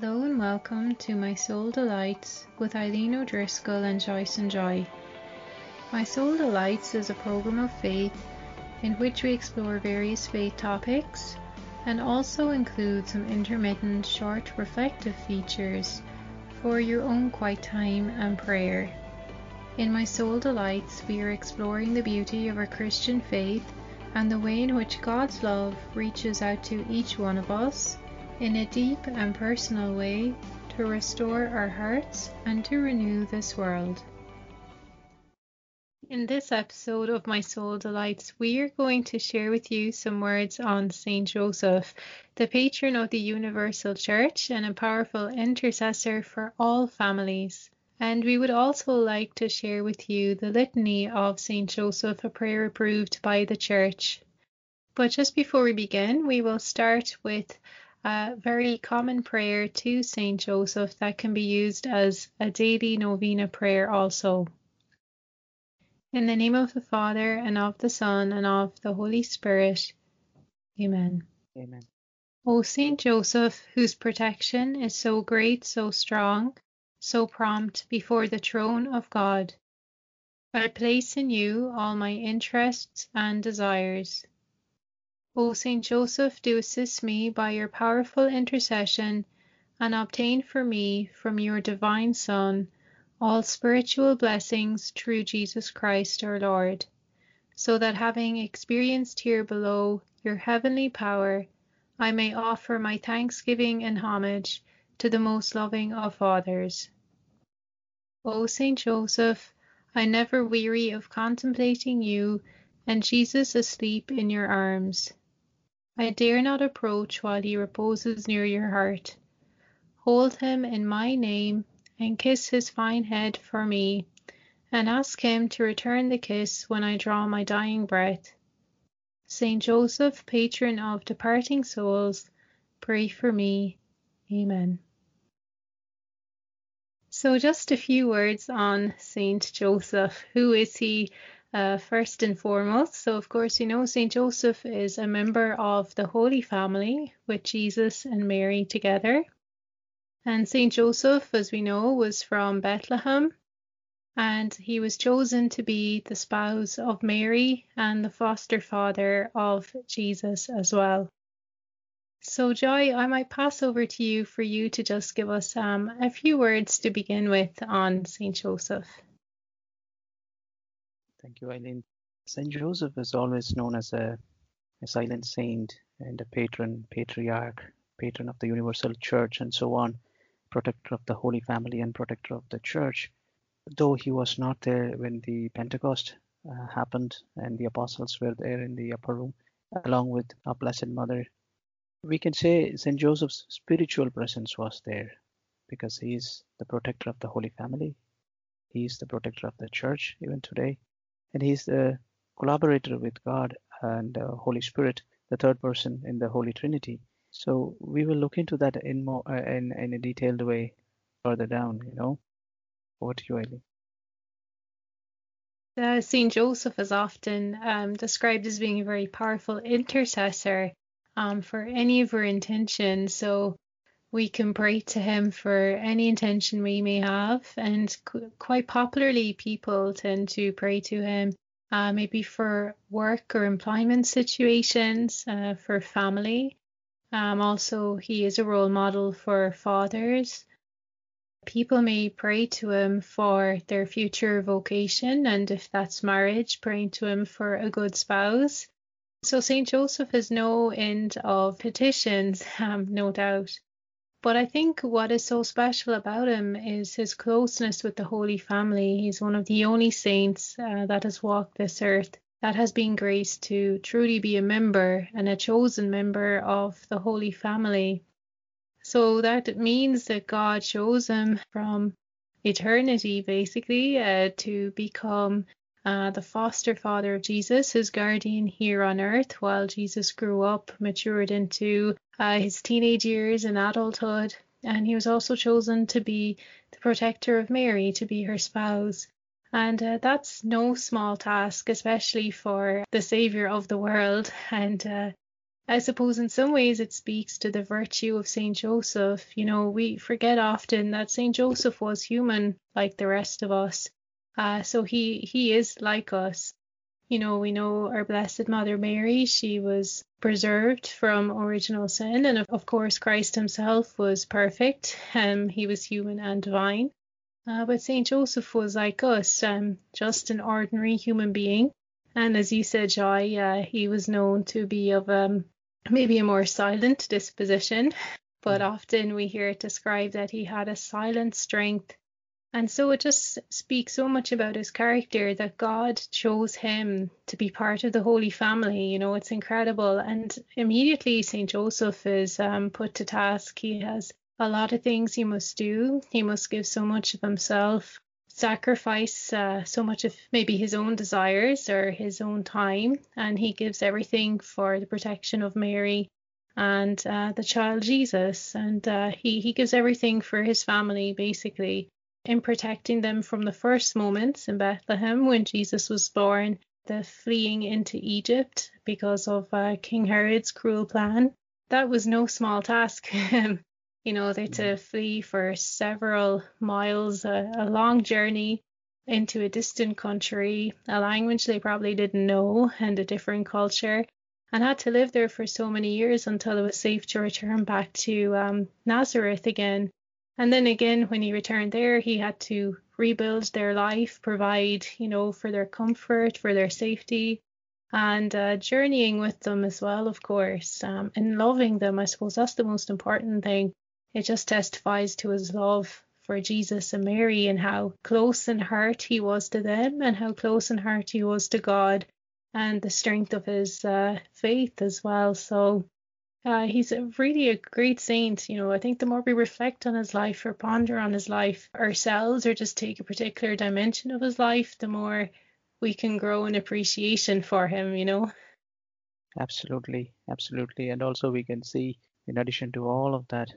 Hello and welcome to My Soul Delights with Eileen O'Driscoll and Joyce and Joy. My Soul Delights is a program of faith in which we explore various faith topics and also include some intermittent short reflective features for your own quiet time and prayer. In My Soul Delights, we are exploring the beauty of our Christian faith and the way in which God's love reaches out to each one of us in a deep and personal way to restore our hearts and to renew this world. In this episode of My Soul Delights, we are going to share with you some words on Saint Joseph, the patron of the Universal Church and a powerful intercessor for all families. And we would also like to share with you the litany of Saint Joseph, a prayer approved by the Church. But just before we begin, we will start with a very common prayer to Saint Joseph that can be used as a daily novena prayer also. In the name of the Father, and of the Son, and of the Holy Spirit. Amen. Amen. O Saint Joseph, whose protection is so great, so strong, so prompt before the throne of God, I place in you all my interests and desires. O Saint Joseph, do assist me by your powerful intercession and obtain for me from your divine Son all spiritual blessings through Jesus Christ our Lord, so that having experienced here below your heavenly power, I may offer my thanksgiving and homage to the most loving of fathers. O Saint Joseph, I never weary of contemplating you and Jesus asleep in your arms. I dare not approach while he reposes near your heart. Hold him in my name and kiss his fine head for me, and ask him to return the kiss when I draw my dying breath. Saint Joseph, patron of departing souls, pray for me. Amen. So, just a few words on Saint Joseph. Who is he? Uh, first and foremost. So, of course, you know, St. Joseph is a member of the Holy Family with Jesus and Mary together. And St. Joseph, as we know, was from Bethlehem and he was chosen to be the spouse of Mary and the foster father of Jesus as well. So, Joy, I might pass over to you for you to just give us um, a few words to begin with on St. Joseph. Thank you, Eileen. Saint Joseph is always known as a, a silent saint and a patron, patriarch, patron of the universal church, and so on, protector of the Holy Family and protector of the church. Though he was not there when the Pentecost uh, happened and the apostles were there in the upper room, along with our Blessed Mother, we can say Saint Joseph's spiritual presence was there because he is the protector of the Holy Family. He is the protector of the church even today and he's the collaborator with God and uh, Holy Spirit, the third person in the Holy Trinity. So we will look into that in more uh, in in a detailed way further down. You know, what you, Eileen. Uh, Saint Joseph is often um, described as being a very powerful intercessor um, for any of our intentions. So we can pray to him for any intention we may have. And qu- quite popularly, people tend to pray to him uh, maybe for work or employment situations, uh, for family. Um, also, he is a role model for fathers. People may pray to him for their future vocation, and if that's marriage, praying to him for a good spouse. So, St. Joseph has no end of petitions, um, no doubt. But I think what is so special about him is his closeness with the Holy Family. He's one of the only saints uh, that has walked this earth that has been graced to truly be a member and a chosen member of the Holy Family. So that means that God chose him from eternity, basically, uh, to become uh, the foster father of Jesus, his guardian here on earth, while Jesus grew up, matured into uh, his teenage years and adulthood. And he was also chosen to be the protector of Mary, to be her spouse. And uh, that's no small task, especially for the Savior of the world. And uh, I suppose in some ways it speaks to the virtue of Saint Joseph. You know, we forget often that Saint Joseph was human like the rest of us. Uh, so he he is like us. You know, we know our Blessed Mother Mary, she was preserved from original sin, and of, of course Christ himself was perfect. Um, he was human and divine. Uh, but Saint Joseph was like us, um, just an ordinary human being. And as you said, Joy, uh, he was known to be of um, maybe a more silent disposition, but mm. often we hear it described that he had a silent strength. And so it just speaks so much about his character that God chose him to be part of the Holy Family. You know, it's incredible. And immediately St. Joseph is um, put to task. He has a lot of things he must do. He must give so much of himself sacrifice uh, so much of maybe his own desires or his own time, and he gives everything for the protection of Mary and uh, the child Jesus, and uh, he he gives everything for his family basically in protecting them from the first moments in Bethlehem when Jesus was born, the fleeing into Egypt because of uh, King Herod's cruel plan. That was no small task. you know, they had to mm-hmm. flee for several miles, a, a long journey into a distant country, a language they probably didn't know, and a different culture, and had to live there for so many years until it was safe to return back to um, Nazareth again. And then again, when he returned there, he had to rebuild their life, provide, you know, for their comfort, for their safety, and uh, journeying with them as well, of course, um, and loving them. I suppose that's the most important thing it just testifies to his love for Jesus and Mary and how close in heart he was to them and how close in heart he was to God and the strength of his uh, faith as well. So uh, he's a, really a great saint. You know, I think the more we reflect on his life or ponder on his life ourselves or just take a particular dimension of his life, the more we can grow in appreciation for him, you know. Absolutely, absolutely. And also we can see, in addition to all of that,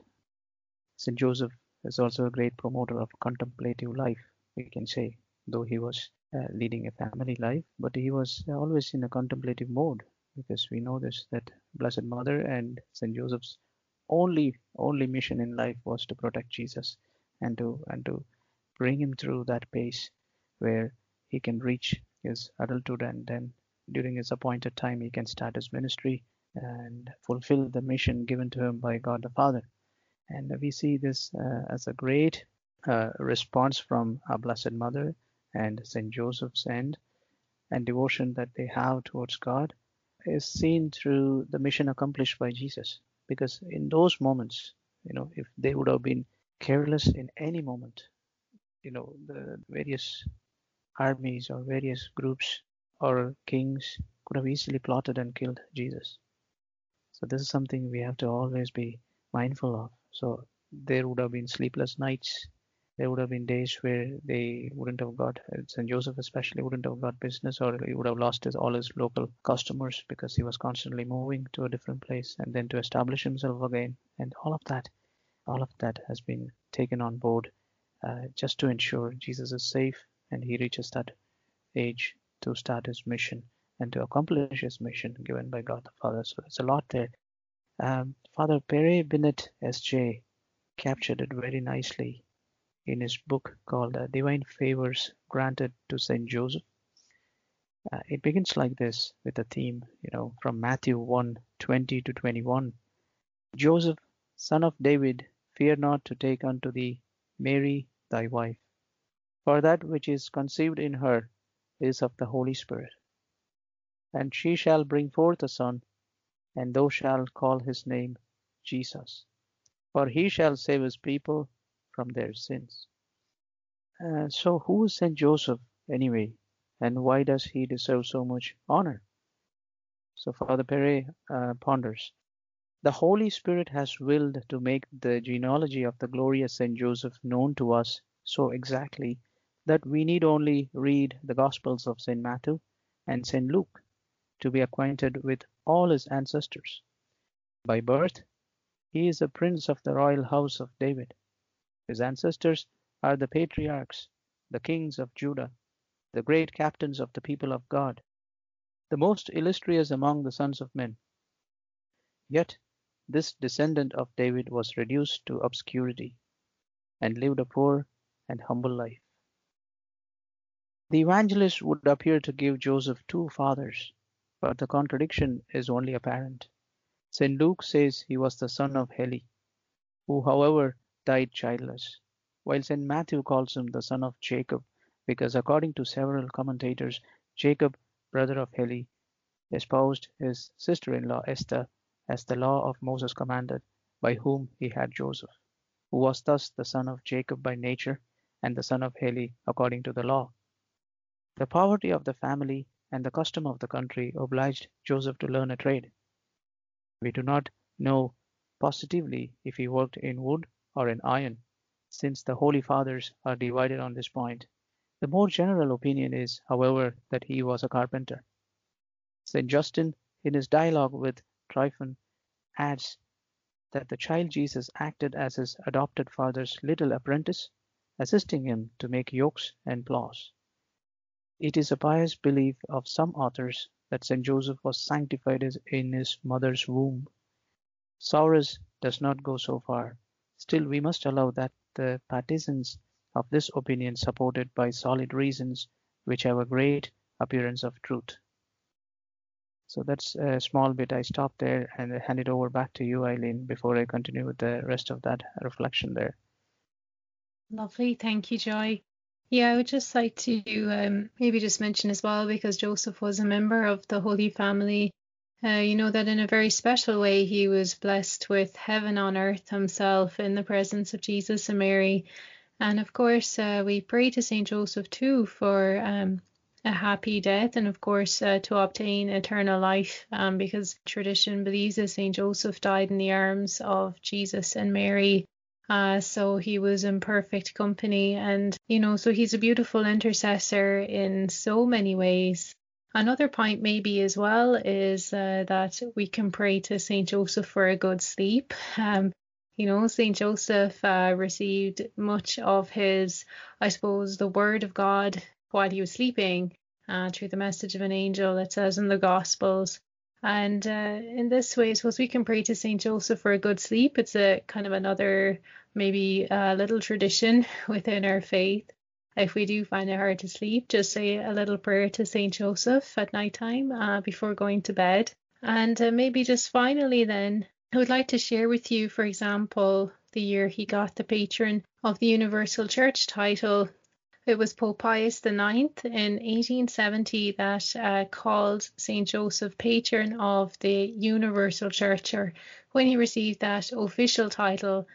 St. Joseph is also a great promoter of contemplative life, we can say, though he was uh, leading a family life, but he was always in a contemplative mode because we know this that Blessed Mother and St. Joseph's only only mission in life was to protect Jesus and to and to bring him through that pace where he can reach his adulthood and then during his appointed time he can start his ministry and fulfill the mission given to him by God the Father. And we see this uh, as a great uh, response from our Blessed Mother and Saint Joseph's end and devotion that they have towards God is seen through the mission accomplished by Jesus. Because in those moments, you know, if they would have been careless in any moment, you know, the various armies or various groups or kings could have easily plotted and killed Jesus. So this is something we have to always be mindful of. So there would have been sleepless nights. There would have been days where they wouldn't have got St. Joseph especially wouldn't have got business, or he would have lost his all his local customers because he was constantly moving to a different place and then to establish himself again. And all of that, all of that has been taken on board uh, just to ensure Jesus is safe and he reaches that age to start his mission and to accomplish his mission given by God the Father. So there's a lot there um, Father Pere Binet S.J. captured it very nicely in his book called uh, Divine Favors Granted to Saint Joseph. Uh, it begins like this with a theme, you know, from Matthew 1 20 to 21. Joseph, son of David, fear not to take unto thee Mary thy wife, for that which is conceived in her is of the Holy Spirit. And she shall bring forth a son, and thou shalt call his name Jesus, for he shall save his people from their sins. Uh, so, who is Saint Joseph anyway, and why does he deserve so much honor? So, Father Pere uh, ponders. The Holy Spirit has willed to make the genealogy of the glorious Saint Joseph known to us so exactly that we need only read the Gospels of Saint Matthew and Saint Luke to be acquainted with all his ancestors. By birth, he is a prince of the royal house of David. His ancestors are the patriarchs, the kings of Judah, the great captains of the people of God, the most illustrious among the sons of men. Yet this descendant of David was reduced to obscurity and lived a poor and humble life. The evangelist would appear to give Joseph two fathers, but the contradiction is only apparent. St. Luke says he was the son of Heli, who, however, died childless, while St. Matthew calls him the son of Jacob, because according to several commentators, Jacob, brother of Heli, espoused his sister in law Esther as the law of Moses commanded, by whom he had Joseph, who was thus the son of Jacob by nature and the son of Heli according to the law. The poverty of the family and the custom of the country obliged Joseph to learn a trade. We do not know positively if he worked in wood or in iron, since the Holy Fathers are divided on this point. The more general opinion is, however, that he was a carpenter. St. Justin, in his dialogue with Tryphon adds that the child Jesus acted as his adopted father's little apprentice, assisting him to make yokes and plows. It is a pious belief of some authors that St. Joseph was sanctified in his mother's womb. Suarez does not go so far. Still, we must allow that the partisans of this opinion supported by solid reasons which have a great appearance of truth. So that's a small bit. I stop there and hand it over back to you, Eileen, before I continue with the rest of that reflection there. Lovely. Thank you, Joy. Yeah, I would just like to um, maybe just mention as well, because Joseph was a member of the Holy Family, uh, you know that in a very special way he was blessed with heaven on earth himself in the presence of Jesus and Mary. And of course, uh, we pray to Saint Joseph too for um, a happy death and of course uh, to obtain eternal life um, because tradition believes that Saint Joseph died in the arms of Jesus and Mary uh, so he was in perfect company and you know so he's a beautiful intercessor in so many ways another point maybe as well is uh, that we can pray to Saint Joseph for a good sleep um, you know, St. Joseph uh, received much of his, I suppose, the word of God while he was sleeping uh, through the message of an angel, it says in the Gospels. And uh, in this way, I suppose we can pray to Saint Joseph for a good sleep. It's a kind of another, maybe a little tradition within our faith. If we do find it hard to sleep, just say a little prayer to Saint Joseph at night time uh, before going to bed. And uh, maybe just finally, then, I would like to share with you, for example, the year he got the patron of the Universal Church title it was Pope Pius IX in 1870 that uh, called St. Joseph patron of the Universal Church, or when he received that official title.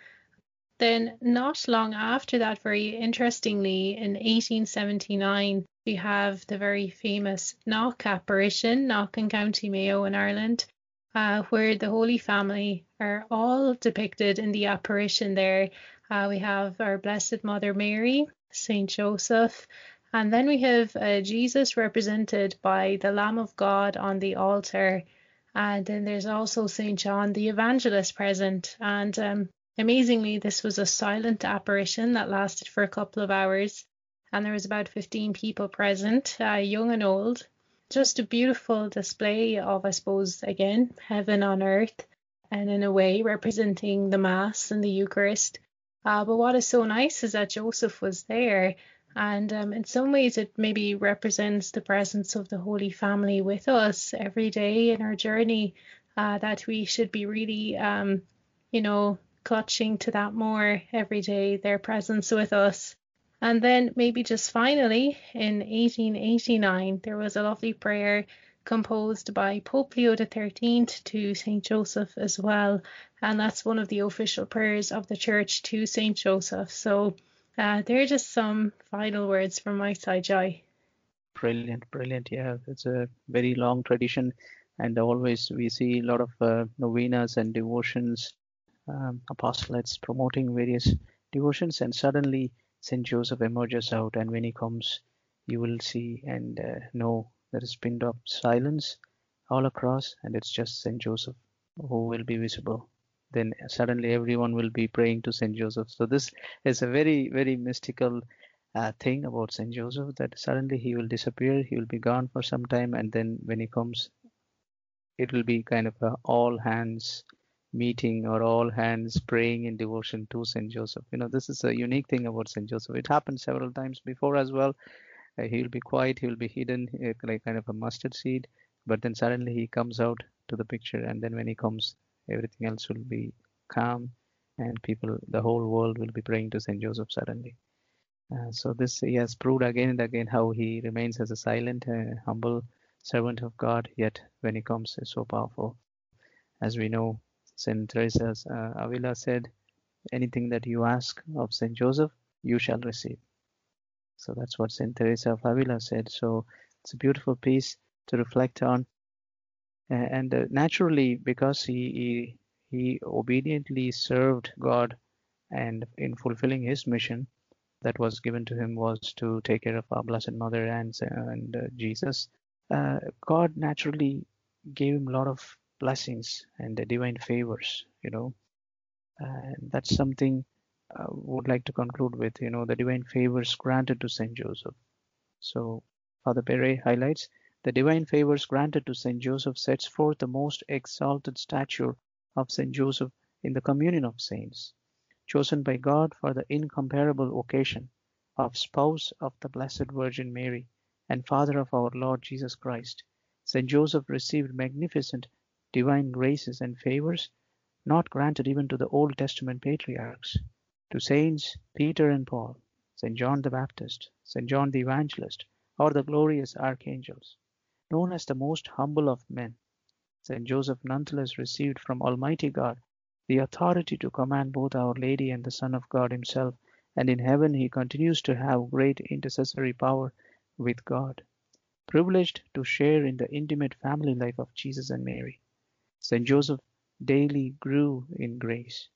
Then, not long after that, very interestingly, in 1879, we have the very famous Knock apparition, Knock in County Mayo in Ireland, uh, where the Holy Family are all depicted in the apparition there. Uh, we have our Blessed Mother Mary, Saint Joseph. And then we have uh, Jesus represented by the Lamb of God on the altar. And then there's also Saint John the Evangelist present. And um, amazingly, this was a silent apparition that lasted for a couple of hours. And there was about 15 people present, uh, young and old. Just a beautiful display of, I suppose, again, heaven on earth, and in a way representing the Mass and the Eucharist. Uh, but what is so nice is that Joseph was there. And um, in some ways, it maybe represents the presence of the Holy Family with us every day in our journey, uh, that we should be really, um, you know, clutching to that more every day, their presence with us. And then maybe just finally, in 1889, there was a lovely prayer composed by Pope Leo XIII to St. Joseph as well. And that's one of the official prayers of the church to St. Joseph. So uh, there are just some final words from my side, Joy. Brilliant, brilliant. Yeah, it's a very long tradition. And always we see a lot of uh, novenas and devotions, um, apostolates promoting various devotions. And suddenly St. Joseph emerges out. And when he comes, you will see and uh, know there is pinned up silence all across and it's just St. Joseph who will be visible. Then suddenly everyone will be praying to St. Joseph. So this is a very, very mystical uh, thing about St. Joseph that suddenly he will disappear, he will be gone for some time, and then when he comes, it will be kind of a all hands meeting or all hands praying in devotion to Saint Joseph. You know, this is a unique thing about Saint Joseph. It happened several times before as well. Uh, he'll be quiet, he'll be hidden, uh, like kind of a mustard seed, but then suddenly he comes out to the picture, and then when he comes, everything else will be calm, and people, the whole world will be praying to Saint Joseph suddenly. Uh, so this he has proved again and again how he remains as a silent, uh, humble servant of God, yet when he comes, is so powerful. As we know, Saint Teresa uh, Avila said, "Anything that you ask of Saint Joseph, you shall receive." So that's what Saint Teresa of Avila said. So it's a beautiful piece to reflect on, and uh, naturally, because he, he he obediently served God, and in fulfilling his mission, that was given to him was to take care of our Blessed Mother and, and uh, Jesus. Uh, God naturally gave him a lot of blessings and the divine favors, you know. And that's something I would like to conclude with, you know, the divine favors granted to Saint Joseph. So Father Pere highlights the divine favors granted to Saint Joseph sets forth the most exalted stature of Saint Joseph in the communion of saints chosen by God for the incomparable occasion of spouse of the Blessed Virgin Mary and father of our Lord Jesus Christ, Saint Joseph received magnificent divine graces and favors not granted even to the Old Testament patriarchs, to Saints Peter and Paul, Saint John the Baptist, Saint John the Evangelist, or the glorious archangels. Known as the most humble of men, Saint Joseph nonetheless received from Almighty God the authority to command both Our Lady and the Son of God Himself, and in heaven He continues to have great intercessory power with God. Privileged to share in the intimate family life of Jesus and Mary, Saint Joseph daily grew in grace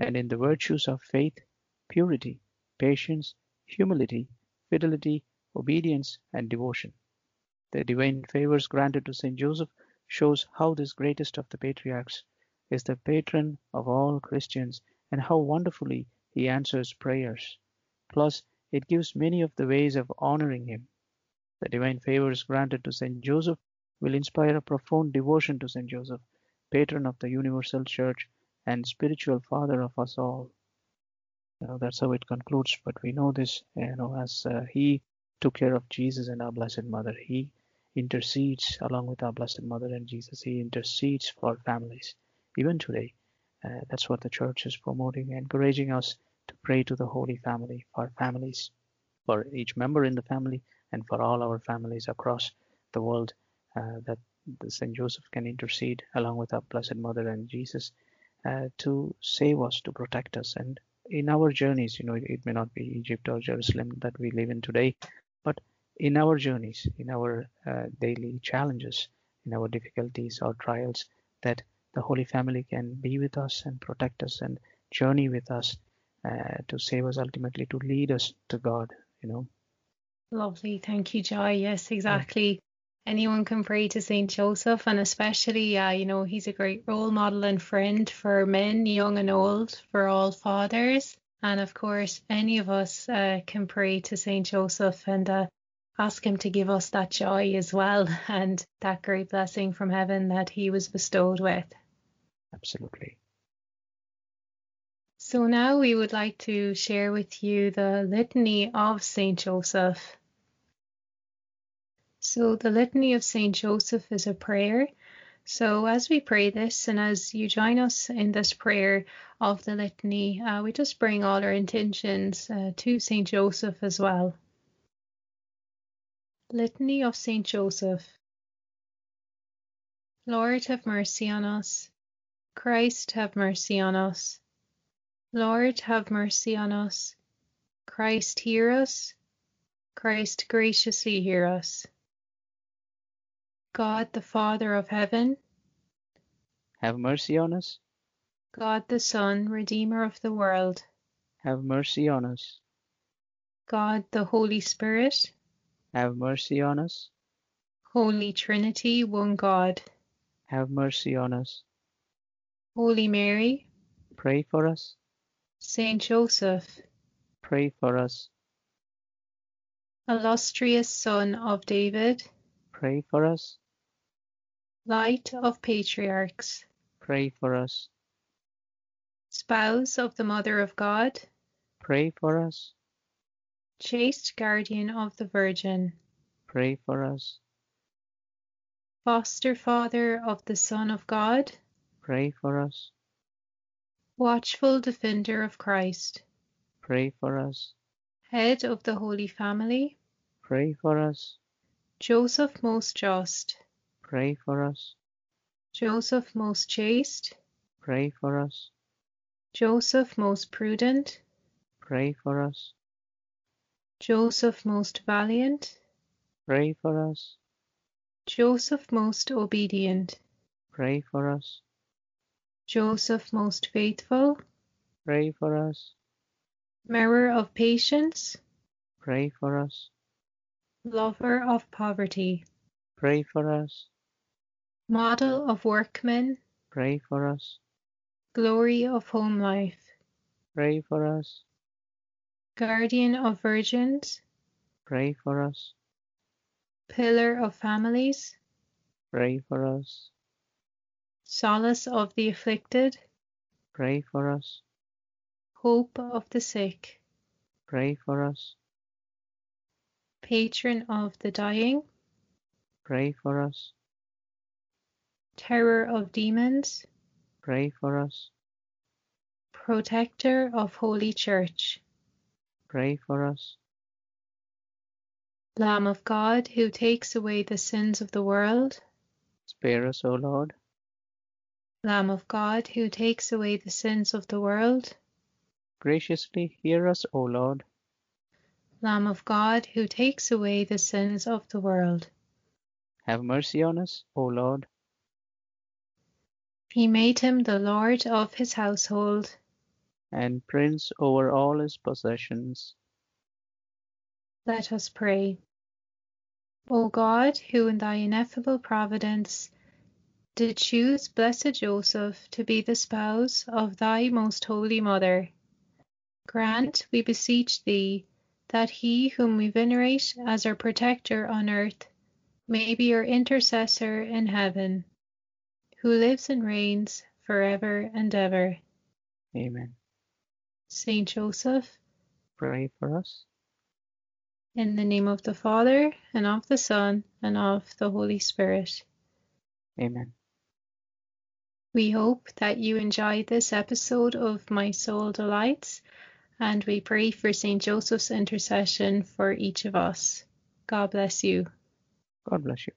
and in the virtues of faith, purity, patience, humility, fidelity, obedience, and devotion. The divine favors granted to Saint Joseph shows how this greatest of the patriarchs is the patron of all Christians and how wonderfully he answers prayers. Plus, it gives many of the ways of honoring him. The divine favors granted to Saint Joseph will inspire a profound devotion to Saint Joseph, patron of the universal church and spiritual father of us all. That's how it concludes, but we know this, you know, as uh, he took care of Jesus and our Blessed Mother. He intercedes along with our Blessed Mother and Jesus. He intercedes for families even today. Uh, that's what the church is promoting, encouraging us to pray to the Holy Family for families, for each member in the family, and for all our families across the world, uh, that Saint Joseph can intercede along with our Blessed Mother and Jesus uh, to save us, to protect us, and in our journeys, you know, it, it may not be Egypt or Jerusalem that we live in today, but in our journeys, in our uh, daily challenges, in our difficulties or trials, that the Holy Family can be with us and protect us and journey with us uh, to save us ultimately, to lead us to God, you know. Lovely. Thank you, Joy. Yes, exactly. Anyone can pray to Saint Joseph, and especially, uh, you know, he's a great role model and friend for men, young and old, for all fathers. And of course, any of us uh, can pray to Saint Joseph and uh, ask him to give us that joy as well and that great blessing from heaven that he was bestowed with. Absolutely. So now we would like to share with you the Litany of Saint Joseph. So the Litany of Saint Joseph is a prayer. So as we pray this and as you join us in this prayer of the Litany, uh, we just bring all our intentions uh, to Saint Joseph as well. Litany of Saint Joseph. Lord, have mercy on us. Christ have mercy on us. Lord have mercy on us. Christ hear us. Christ graciously hear us. God the Father of heaven, have mercy on us. God the Son, Redeemer of the world, have mercy on us. God the Holy Spirit, have mercy on us. Holy Trinity, one God, have mercy on us. Holy Mary, pray for us. Saint Joseph, pray for us. Illustrious Son of David, pray for us. Light of Patriarchs, pray for us. Spouse of the Mother of God, Pray for us. Chaste Guardian of the Virgin, Pray for us. Foster Father of the Son of God, Pray for us. Watchful Defender of Christ, Pray for us. Head of the Holy Family, Pray for us. Joseph most just, Pray for us. Joseph most chaste, Pray for us. Joseph most prudent, Pray for us. Joseph most valiant, Pray for us. Joseph most obedient, Pray for us. Joseph most faithful, Pray for us. Mirror of patience, Pray for us. Lover of poverty, Pray for us. Model of workmen, Pray for us. Glory of home life, Pray for us. Guardian of virgins, Pray for us. Pillar of families, Pray for us. Solace of the afflicted, Pray for us. Hope of the sick, Pray for us. Patron of the dying, Pray for us. Terror of demons, Pray for us. Protector of Holy Church, Pray for us. Lamb of God who takes away the sins of the world, Spare us, O Lord. Lamb of God who takes away the sins of the world, Graciously hear us, O Lord. Lamb of God who takes away the sins of the world. Have mercy on us, O Lord. He made him the Lord of his household, and prince over all his possessions. Let us pray. O God, who in thy ineffable providence did choose blessed Joseph to be the spouse of thy most holy mother, grant, we beseech thee, that he whom we venerate as our protector on earth may be our intercessor in heaven, who lives and reigns for ever and ever. Amen. Saint Joseph, Pray for us. in the name of the Father, and of the Son, and of the Holy Spirit. Amen. We hope that you enjoyed this episode of My Soul Delights, and we pray for St. Joseph's intercession for each of us. God bless you. God bless you.